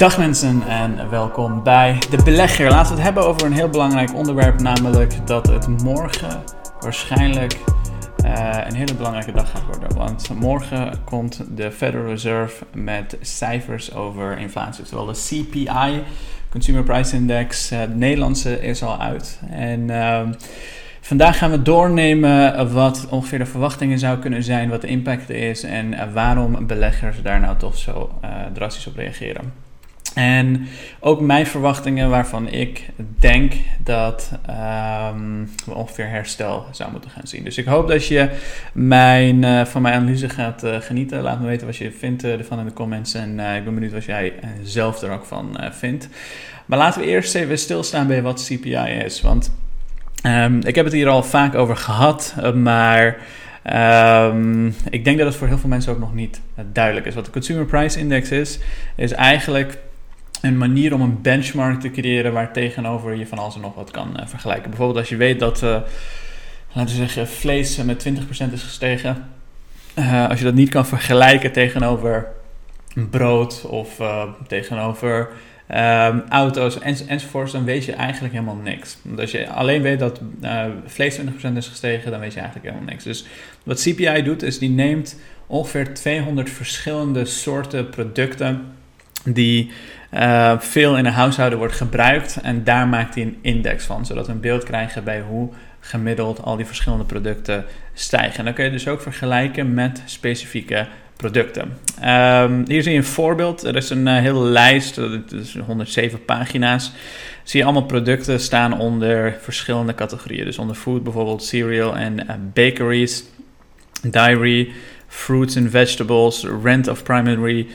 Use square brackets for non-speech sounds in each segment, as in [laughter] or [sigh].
Dag mensen en welkom bij De Belegger. Laten we het hebben over een heel belangrijk onderwerp, namelijk dat het morgen waarschijnlijk uh, een hele belangrijke dag gaat worden. Want morgen komt de Federal Reserve met cijfers over inflatie. Zowel de CPI, Consumer Price Index, uh, de Nederlandse is al uit. En uh, vandaag gaan we doornemen wat ongeveer de verwachtingen zou kunnen zijn, wat de impact is en waarom beleggers daar nou toch zo drastisch op reageren. En ook mijn verwachtingen waarvan ik denk dat um, we ongeveer herstel zou moeten gaan zien. Dus ik hoop dat je mijn, uh, van mijn analyse gaat uh, genieten. Laat me weten wat je vindt uh, ervan in de comments. En ik ben benieuwd wat jij zelf er ook van vindt. Maar laten we eerst even stilstaan bij wat CPI is. Want um, ik heb het hier al vaak over gehad, maar... Um, ik denk dat het voor heel veel mensen ook nog niet duidelijk is. Wat de Consumer Price Index is, is eigenlijk een manier om een benchmark te creëren waar tegenover je van alles en nog wat kan uh, vergelijken. Bijvoorbeeld als je weet dat, uh, laten we zeggen, vlees met 20% is gestegen. Uh, als je dat niet kan vergelijken tegenover brood of tegenover um, auto's en, enzovoorts, dan weet je eigenlijk helemaal niks. Want als je alleen weet dat vlees 20% is gestegen, dan weet je eigenlijk helemaal niks. Dus wat CPI doet, is die neemt ongeveer 200 verschillende soorten producten die uh, veel in een huishouden wordt gebruikt. En daar maakt hij een index van, zodat we een beeld krijgen bij hoe gemiddeld al die verschillende producten stijgen. En dan kun je dus ook vergelijken met specifieke producten. Um, hier zie je een voorbeeld. Er is een uh, hele lijst, het is 107 pagina's. Zie je allemaal producten staan onder verschillende categorieën. Dus onder food bijvoorbeeld cereal en bakeries, dairy, fruits and vegetables, rent of primary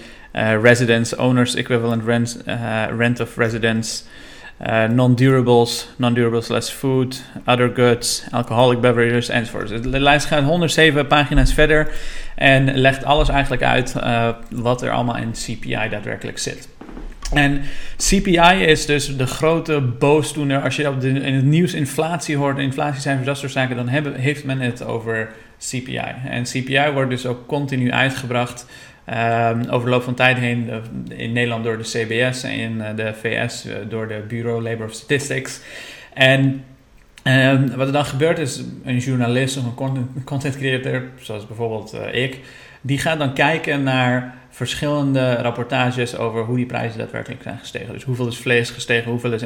residence, owners equivalent rent, uh, rent of residence, uh, non-durables, non-durables less food, other goods, alcoholic beverages enzovoort. De lijst gaat 107 pagina's verder en legt alles eigenlijk uit wat er allemaal in CPI daadwerkelijk zit. En CPI is dus de grote boosdoener. Als je in het nieuws inflatie hoort, inflatiecijfers, dat soort zaken, dan hebben, heeft men het over CPI. En CPI wordt dus ook continu uitgebracht Um, over de loop van tijd heen uh, in Nederland door de CBS en in uh, de VS uh, door de Bureau Labor of Statistics. En um, wat er dan gebeurt is, een journalist of een content creator, zoals bijvoorbeeld ik, die gaat dan kijken naar verschillende rapportages over hoe die prijzen daadwerkelijk zijn gestegen. Dus hoeveel is vlees gestegen, hoeveel is...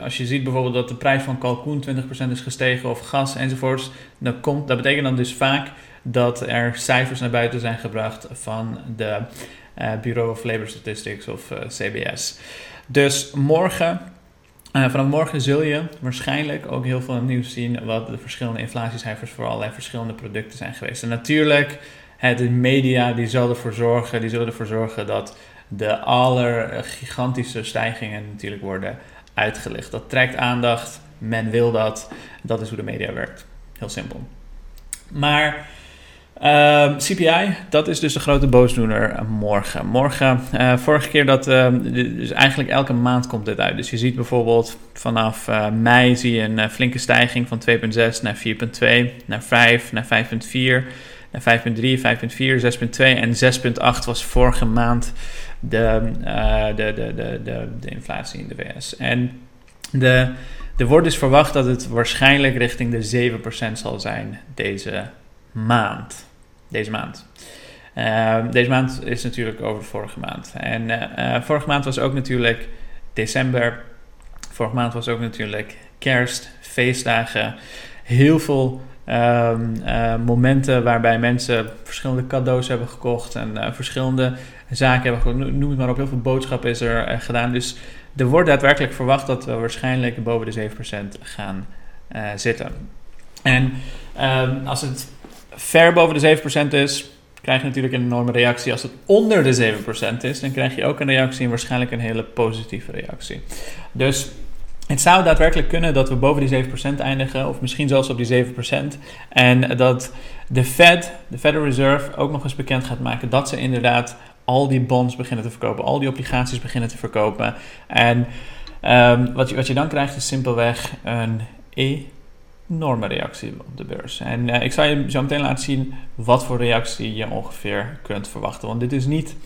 Als je ziet bijvoorbeeld dat de prijs van kalkoen 20% is gestegen of gas enzovoorts, dan komt, dat betekent dan dus vaak dat er cijfers naar buiten zijn gebracht van de uh, Bureau of Labor Statistics of eh, CBS. Dus morgen, uh, vanaf morgen zul je waarschijnlijk ook heel veel nieuws zien wat de verschillende inflatiecijfers voor allerlei verschillende producten zijn geweest. En natuurlijk, de media die zal ervoor zorgen, die zullen ervoor zorgen dat de allergigantische stijgingen natuurlijk worden uitgelicht. Dat trekt aandacht, men wil dat, dat is hoe de media werkt. Heel simpel. Maar ehm, CPI, dat is dus de grote boosdoener morgen. Morgen, uh, vorige keer dat, uh, dus eigenlijk elke maand komt dit uit. Dus je ziet bijvoorbeeld vanaf uh, mei zie je een eh, flinke stijging van 2,6 naar 4,2, naar 5, naar 5,4, naar 5,3, 5,4, 6,2 en 6,8 was vorige maand de, de, de, de, de, de inflatie in de VS. En de, er wordt dus verwacht dat het waarschijnlijk richting de 7% zal zijn deze maand. Deze maand. Uh, deze maand is natuurlijk over vorige maand. En uh, vorige maand was ook natuurlijk december. Vorige maand was ook natuurlijk kerst, feestdagen. Heel veel um, uh, momenten waarbij mensen verschillende cadeaus hebben gekocht en verschillende zaken hebben gekocht. Noem het maar op, heel veel boodschap is er gedaan. Dus er wordt daadwerkelijk verwacht dat we waarschijnlijk boven de 7% gaan zitten. En um, als het ver boven de 7% is, krijg je natuurlijk een enorme reactie. Als het onder de 7% is, dan krijg je ook een reactie en waarschijnlijk een hele positieve reactie. Dus het zou daadwerkelijk kunnen dat we boven die 7% eindigen, of misschien zelfs op die 7%. En dat de Fed, de Federal Reserve, ook nog eens bekend gaat maken dat ze inderdaad al die bonds beginnen te verkopen, al die obligaties beginnen te verkopen. En um, wat, je, wat je dan krijgt is simpelweg een enorme reactie op de beurs. En uh, ik zal je zo meteen laten zien wat voor reactie je ongeveer kunt verwachten. Want dit is niet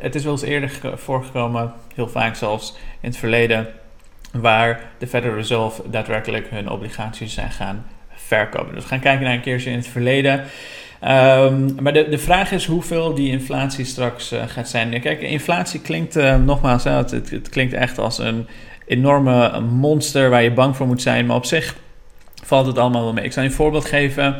het is wel eens eerder voorgekomen, heel vaak zelfs in het verleden, waar de Federal Reserve daadwerkelijk hun obligaties zijn gaan verkopen. Dus we gaan kijken naar een keertje in het verleden. Um, maar de, de vraag is hoeveel die inflatie straks uh, gaat zijn. Kijk, inflatie klinkt nogmaals, het, het, klinkt echt als een enorme monster waar je bang voor moet zijn. Maar op zich valt het allemaal wel mee. Ik zal je een voorbeeld geven.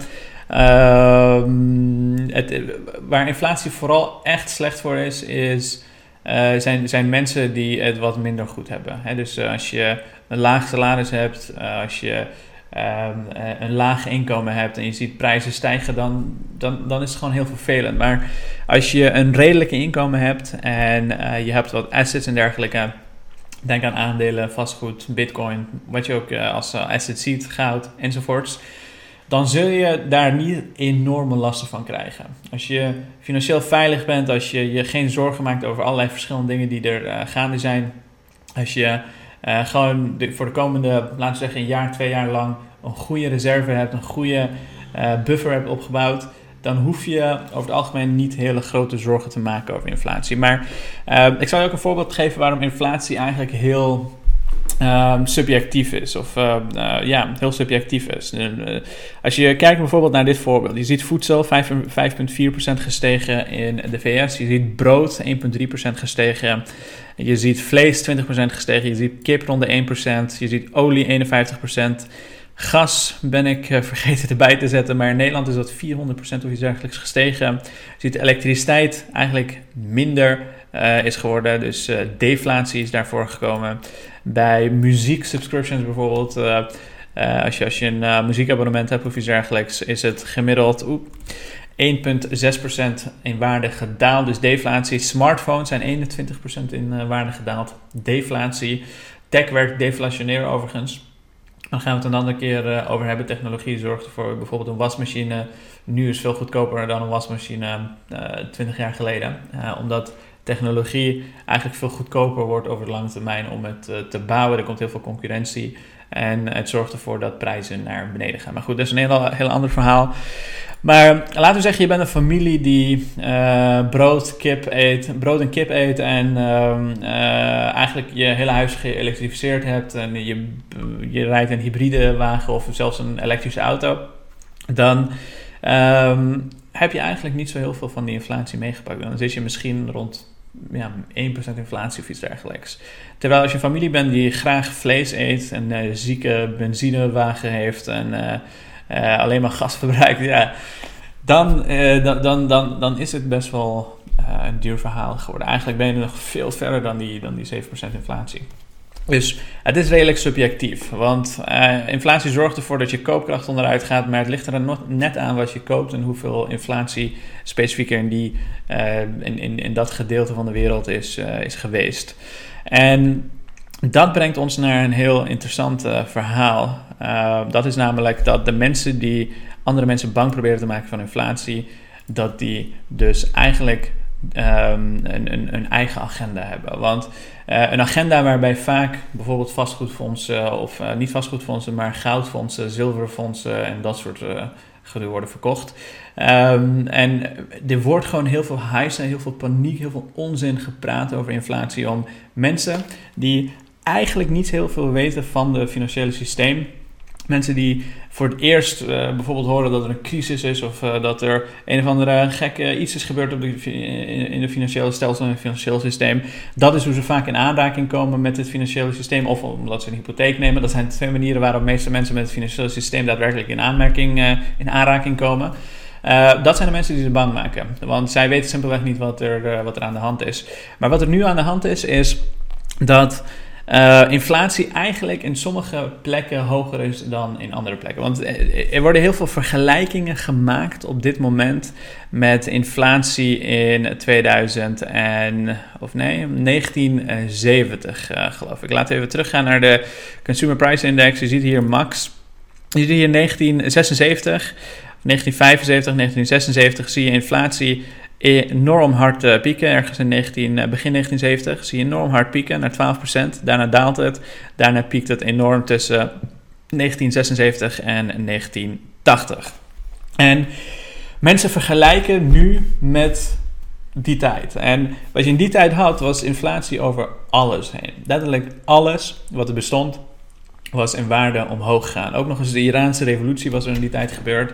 Um, het, waar inflatie vooral echt slecht voor is, is uh, zijn, zijn mensen die het wat minder goed hebben. Hè? Dus als je een laag salaris hebt, als je um, een laag inkomen hebt en je ziet prijzen stijgen, dan, dan, dan is het gewoon heel vervelend. Maar als je een redelijke inkomen hebt en je hebt wat assets en dergelijke, denk aan aandelen, vastgoed, bitcoin, wat je ook als asset ziet, goud enzovoorts. Dan zul je daar niet enorme lasten van krijgen. Als je financieel veilig bent, als je je geen zorgen maakt over allerlei verschillende dingen die er gaande zijn, als je uh, gewoon voor de komende, laten we zeggen, een jaar, twee jaar lang een goede reserve hebt, een goede uh, buffer hebt opgebouwd, dan hoef je over het algemeen niet hele grote zorgen te maken over inflatie. Maar ik zal je ook een voorbeeld geven waarom inflatie eigenlijk heel Um, subjectief is. Of uh, uh, ja, heel subjectief is. Uh, als je kijkt bijvoorbeeld naar dit voorbeeld. Je ziet voedsel 5,4% gestegen in de VS. Je ziet brood 1,3% gestegen. Je ziet vlees 20% gestegen. Je ziet kip rond de 1%. Je ziet olie 51%. Gas ben ik vergeten [laughs] erbij te zetten, maar in Nederland is dat 400% of iets dergelijks gestegen. Je ziet elektriciteit eigenlijk minder is geworden. Dus deflatie is daarvoor gekomen. Bij muziek subscriptions bijvoorbeeld. Uh, als, je, als je een muziekabonnement hebt of iets dergelijks, is het gemiddeld 1,6% in waarde gedaald. Dus deflatie. Smartphones zijn 21% in waarde gedaald. Deflatie. Tech werkt deflationair overigens. Dan gaan we het een andere keer over hebben. Technologie zorgt ervoor bijvoorbeeld een wasmachine. Nu is veel goedkoper dan een wasmachine 20 jaar geleden. omdat technologie eigenlijk veel goedkoper wordt over de lange termijn om het uh, te bouwen. Er komt heel veel concurrentie en het zorgt ervoor dat prijzen naar beneden gaan. Maar goed, dat is een heel, ander verhaal. Maar laten we zeggen, je bent een familie die uh, brood, kip eet, brood en kip eet en uh, eigenlijk je hele huis geëlektrificeerd hebt en je, je rijdt een hybride wagen of zelfs een elektrische auto. Dan um, heb je eigenlijk niet zo heel veel van die inflatie meegepakt. Dan zit je misschien rond ja, 1% inflatie of iets dergelijks. Terwijl als je familie bent die graag vlees eet en uh, zieke benzinewagen heeft en uh, uh, alleen maar gas [laughs] verbruikt, ja, dan, dan, dan, dan, dan is het best wel een duur verhaal geworden. Eigenlijk ben je nog veel verder dan die, dan die 7% inflatie. Dus het is redelijk subjectief, want uh, inflatie zorgt ervoor dat je koopkracht onderuit gaat, maar het ligt er nog net aan wat je koopt en hoeveel inflatie specifieker in, die, uh, in, in, in dat gedeelte van de wereld is, uh, is geweest. En dat brengt ons naar een heel interessant verhaal. dat is namelijk dat de mensen die andere mensen bang proberen te maken van inflatie, dat die dus eigenlijk um, een, een, een, eigen agenda hebben. Want uh, een agenda waarbij vaak bijvoorbeeld vastgoedfondsen, of uh, niet vastgoedfondsen, maar goudfondsen, zilverfondsen en dat soort uh, gedoe worden verkocht. Um, en er wordt gewoon heel veel en heel veel paniek, heel veel onzin gepraat over inflatie om mensen die eigenlijk niet heel veel weten van het financiële systeem Mensen die voor het eerst uh, bijvoorbeeld horen dat er een crisis is of uh, dat er een of andere gekke iets is gebeurd op de, in de financiële stelsel en het financieel systeem. Dat is hoe ze vaak in aanraking komen met het financiële systeem of omdat ze een hypotheek nemen. Dat zijn twee manieren waarop meeste mensen met het financiële systeem daadwerkelijk in, aanmerking, uh, in aanraking komen. dat zijn de mensen die ze bang maken. Want zij weten simpelweg niet wat er, wat er aan de hand is. Maar wat er nu aan de hand is, is dat uh, inflatie eigenlijk in sommige plekken hoger is dan in andere plekken. Want er worden heel veel vergelijkingen gemaakt op dit moment met inflatie in 2000 en, of nee, 1970 uh, geloof ik. Laten we even teruggaan naar de Consumer Price Index. Je ziet hier max. Je ziet hier 1976, 1975, 1976 zie je inflatie enorm hard uh, pieken. Ergens in 19, uh, begin 1970 zie je enorm hard pieken naar 12%. Daarna daalt het. Daarna piekt het enorm tussen 1976 en 1980. En mensen vergelijken nu met die tijd. En wat je in die tijd had, was inflatie over alles heen. Letterlijk alles wat er bestond, was in waarde omhoog gegaan. Ook nog eens de Iraanse revolutie was er in die tijd gebeurd.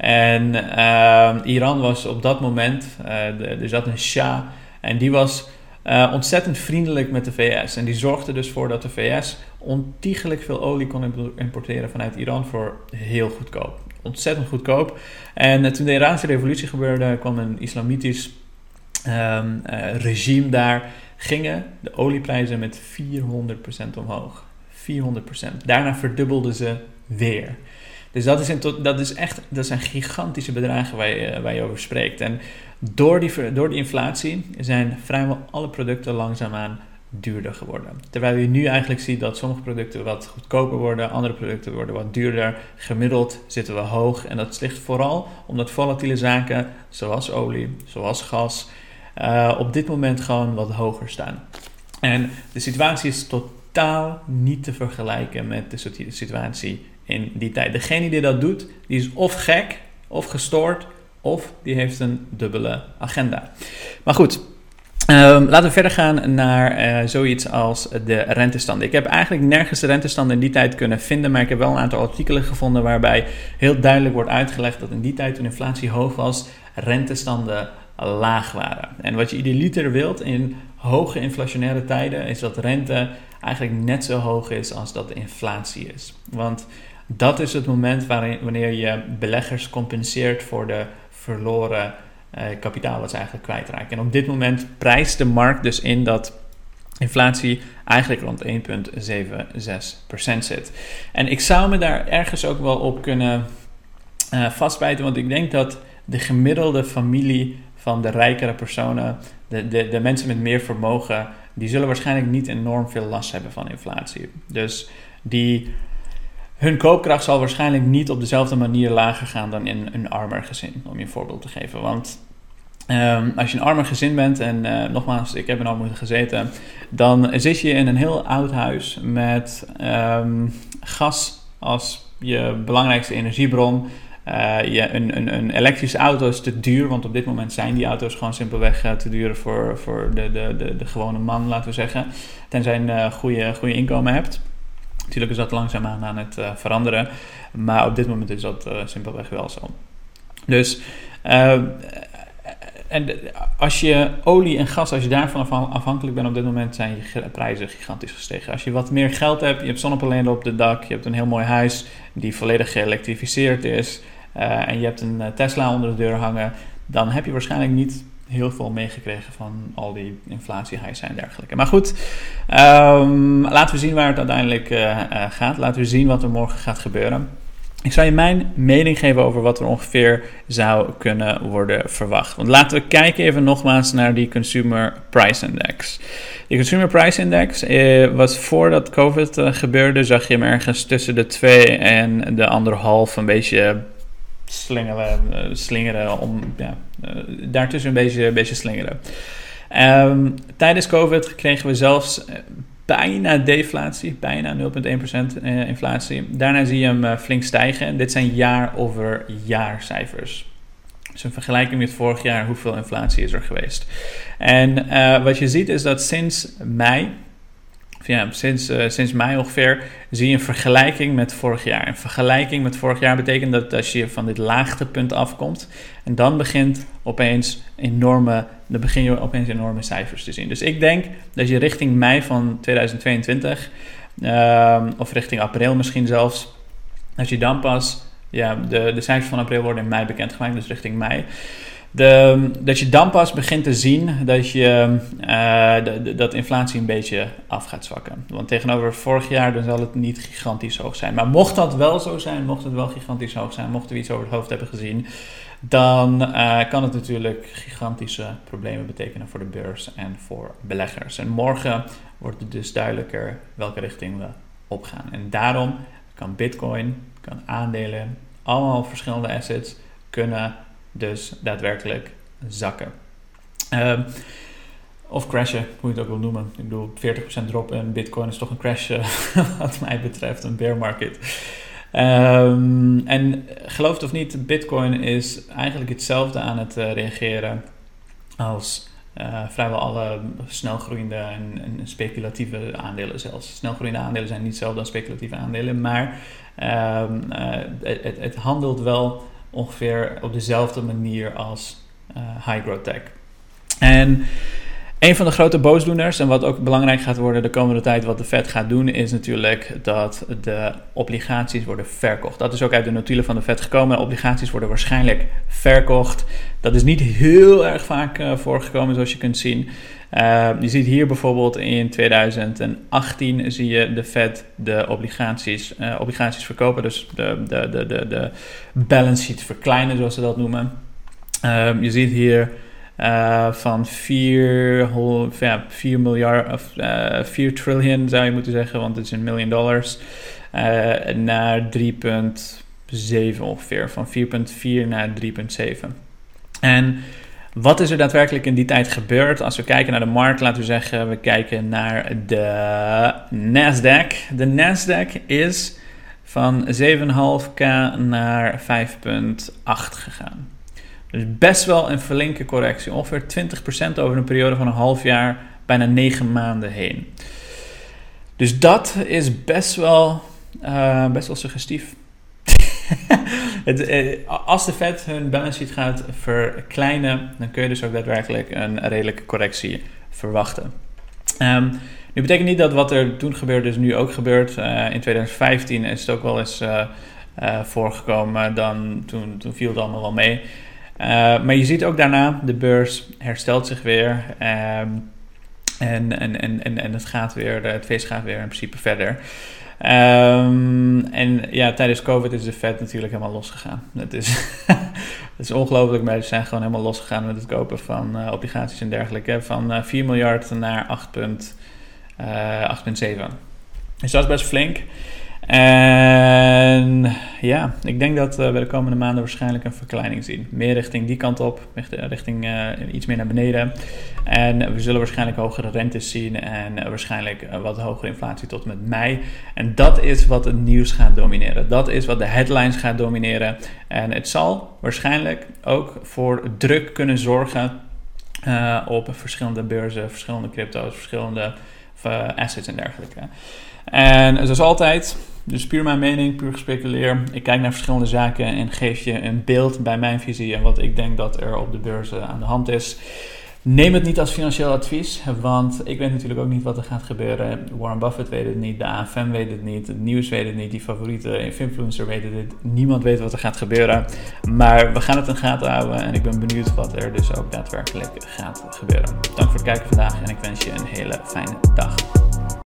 En uh, Iran was op dat moment, uh, er zat een Shah en die was uh, ontzettend vriendelijk met de VS. En die zorgde dus voor dat de VS ontiegelijk veel olie kon importeren vanuit Iran voor heel goedkoop. Ontzettend goedkoop. En toen de Iraanse revolutie gebeurde, kwam een islamitisch um, regime daar. Gingen de olieprijzen met 400% omhoog. 400%. Daarna verdubbelden ze weer. Dus dat is, dat is echt dat zijn gigantische bedragen waar je, over spreekt. En door die, door inflatie zijn vrijwel alle producten langzaamaan duurder geworden. Terwijl je nu eigenlijk ziet dat sommige producten wat goedkoper worden, andere producten worden wat duurder. Gemiddeld zitten we hoog. En dat ligt vooral omdat volatiele zaken zoals olie, zoals gas, uh, op dit moment gewoon wat hoger staan. En de situatie is totaal niet te vergelijken met de situatie in die tijd. Degene die dat doet, die is of gek, of gestoord, of die heeft een dubbele agenda. Maar goed, Um, laten we verder gaan naar uh, zoiets als de rentestanden. Ik heb eigenlijk nergens de rentestanden in die tijd kunnen vinden, maar ik heb wel een aantal artikelen gevonden waarbij heel duidelijk wordt uitgelegd dat in die tijd toen inflatie hoog was, rentestanden laag waren. En wat je idealiter wilt in hoge inflationaire tijden is dat rente eigenlijk net zo hoog is als dat de inflatie is. Want dat is het moment waarin, wanneer je beleggers compenseert voor de verloren uh, kapitaal wat ze eigenlijk kwijtraken. En op dit moment prijst de markt dus in dat inflatie eigenlijk rond 1,76% zit. En ik zou me daar ergens ook wel op kunnen uh, vastbijten, want ik denk dat de gemiddelde familie van de rijkere personen, de, de, de mensen met meer vermogen, die zullen waarschijnlijk niet enorm veel last hebben van inflatie. Dus die hun koopkracht zal waarschijnlijk niet op dezelfde manier lager gaan dan in een armer gezin, om je een voorbeeld te geven. Want um, als je een armer gezin bent, en uh, nogmaals, ik heb in armoede gezeten, dan zit je in een heel oud huis met um, gas als je belangrijkste energiebron. Uh, je, een, een, een, elektrische auto is te duur, want op dit moment zijn die auto's gewoon simpelweg uh, te duur voor, voor de, de, de, de gewone man, laten we zeggen. Tenzij je een goede, goede inkomen hebt. Natuurlijk is dat langzaamaan aan het uh, veranderen, maar op dit moment is dat uh, simpelweg wel zo. Dus uh, en als je olie en gas, als je daarvan afhankelijk bent op dit moment, zijn je prijzen gigantisch gestegen. Als je wat meer geld hebt, je hebt zonnepanelen op het dak, je hebt een heel mooi huis die volledig geëlektrificeerd is en je hebt een Tesla onder de deur hangen, dan heb je waarschijnlijk niet heel veel meegekregen van al die inflatie-highs en dergelijke. Maar goed, um, laten we zien waar het uiteindelijk uh, uh, gaat. Laten we zien wat er morgen gaat gebeuren. Ik zal je mijn mening geven over wat er ongeveer zou kunnen worden verwacht. Want laten we kijken even nogmaals naar die Consumer Price Index. Die Consumer Price Index eh, was voordat COVID gebeurde, zag je hem ergens tussen de 2 en de anderhalf een beetje slingeren, slingeren om ja, daartussen een beetje, slingeren. Um, tijdens COVID kregen we zelfs eh, bijna deflatie, bijna 0,1% inflatie. Daarna zie je hem flink stijgen. Dit zijn jaar over jaar cijfers. Dus een vergelijking met vorig jaar, hoeveel inflatie is er geweest. En wat je ziet is dat sinds mei ja, sinds, uh, sinds mei ongeveer zie je een vergelijking met vorig jaar. Een vergelijking met vorig jaar betekent dat als je van dit laagtepunt afkomt en dan begint opeens enorme, dan begin je opeens enorme cijfers te zien. Dus ik denk dat je richting mei van 2022 uh, ehm, of richting april misschien zelfs, als je dan pas, ja, de, de cijfers van april worden in mei bekendgemaakt, dus richting mei. Dat je dan pas begint te zien dat, je, de, dat inflatie een beetje af gaat zwakken. Want tegenover vorig jaar zal het niet gigantisch hoog zijn. Maar mocht dat wel zo zijn, mocht het wel gigantisch hoog zijn, mochten we iets over het hoofd hebben gezien, dan uh, kan het natuurlijk gigantische problemen betekenen voor de beurs en voor beleggers. En morgen wordt het dus duidelijker welke richting we opgaan. En daarom kan Bitcoin, kan aandelen, allemaal verschillende assets kunnen dus daadwerkelijk zakken. Um, of crashen, hoe je het ook wil noemen. Ik bedoel, 40% drop in Bitcoin is toch een crash, uh, [laughs] wat mij betreft, een bear market. Um, en geloof het of niet, Bitcoin is eigenlijk hetzelfde aan het uh, reageren als uh, vrijwel alle snelgroeiende en, en, speculatieve aandelen zelfs. Snelgroeiende aandelen zijn niet hetzelfde dan speculatieve aandelen, maar uh, het, het, handelt wel ongeveer op dezelfde manier als high growth tech. Een van de grote boosdoeners, en wat ook belangrijk gaat worden de komende tijd, wat de Fed gaat doen, is natuurlijk dat de obligaties worden verkocht. Dat is ook uit de notulen van de Fed gekomen. Obligaties worden waarschijnlijk verkocht. Dat is niet heel erg vaak uh, voorgekomen, zoals je kunt zien. Uh, je ziet hier bijvoorbeeld in 2018 zie je de Fed de obligaties, uh, obligaties verkopen, dus de, de, de, de, de balance sheet verkleinen, zoals ze dat noemen. je ziet hier uh, van 4, ja, 4 miljard of uh, eh, 4 trillion zou je moeten zeggen, want het is een million dollars, uh, naar 3,7 ongeveer. Van 4,4 naar 3,7. En wat is er daadwerkelijk in die tijd gebeurd? Als we kijken naar de markt, laten we zeggen, we kijken naar de Nasdaq. De Nasdaq is van 7,5k naar 5,8 gegaan. Dus best wel een flinke correctie. Ongeveer 20% over een periode van een half jaar, bijna 9 maanden heen. Dus dat is best wel, uh, best wel suggestief. [laughs] het, eh, als de Fed hun balance sheet gaat verkleinen, dan kun je dus ook daadwerkelijk een redelijke correctie verwachten. Um, nu betekent niet dat wat er toen gebeurde, dus nu ook gebeurt. Uh, in 2015 is het ook wel eens voorgekomen. Dan, toen, toen viel het allemaal wel mee. Uh, maar je ziet ook daarna, de beurs herstelt zich weer. Um, en, en, en, en, en het gaat weer, het feest gaat weer in principe verder. Um, en ja, tijdens COVID is de Fed natuurlijk helemaal losgegaan. Het is, [laughs] het is ongelooflijk, maar ze zijn gewoon helemaal losgegaan met het kopen van uh, obligaties en dergelijke. Van uh, eh, 4 miljard naar 8,7. dus dat is best flink. En ja, ik denk dat we de komende maanden waarschijnlijk een verkleining zien. Meer richting die kant op, richting uh, iets meer naar beneden. En we zullen waarschijnlijk hogere rentes zien en waarschijnlijk wat hogere inflatie tot met mei. En dat is wat het nieuws gaat domineren. Dat is wat de headlines gaat domineren. En het zal waarschijnlijk ook voor druk kunnen zorgen op verschillende beurzen, verschillende crypto's, verschillende uh, assets en dergelijke. En zoals altijd, dus puur mijn mening, puur gespeculeer. Ik kijk naar verschillende zaken en geef je een beeld bij mijn visie en wat ik denk dat er op de beurzen aan de hand is. Neem het niet als financieel advies, want ik weet natuurlijk ook niet wat er gaat gebeuren. Warren Buffett weet het niet, de AFM weet het niet, het nieuws weet het niet, die favoriete influencer weet het niet. Niemand weet wat er gaat gebeuren. Maar we gaan het in gaten houden en ik ben benieuwd wat er dus ook daadwerkelijk gaat gebeuren. Dank voor het kijken vandaag en ik wens je een hele fijne dag.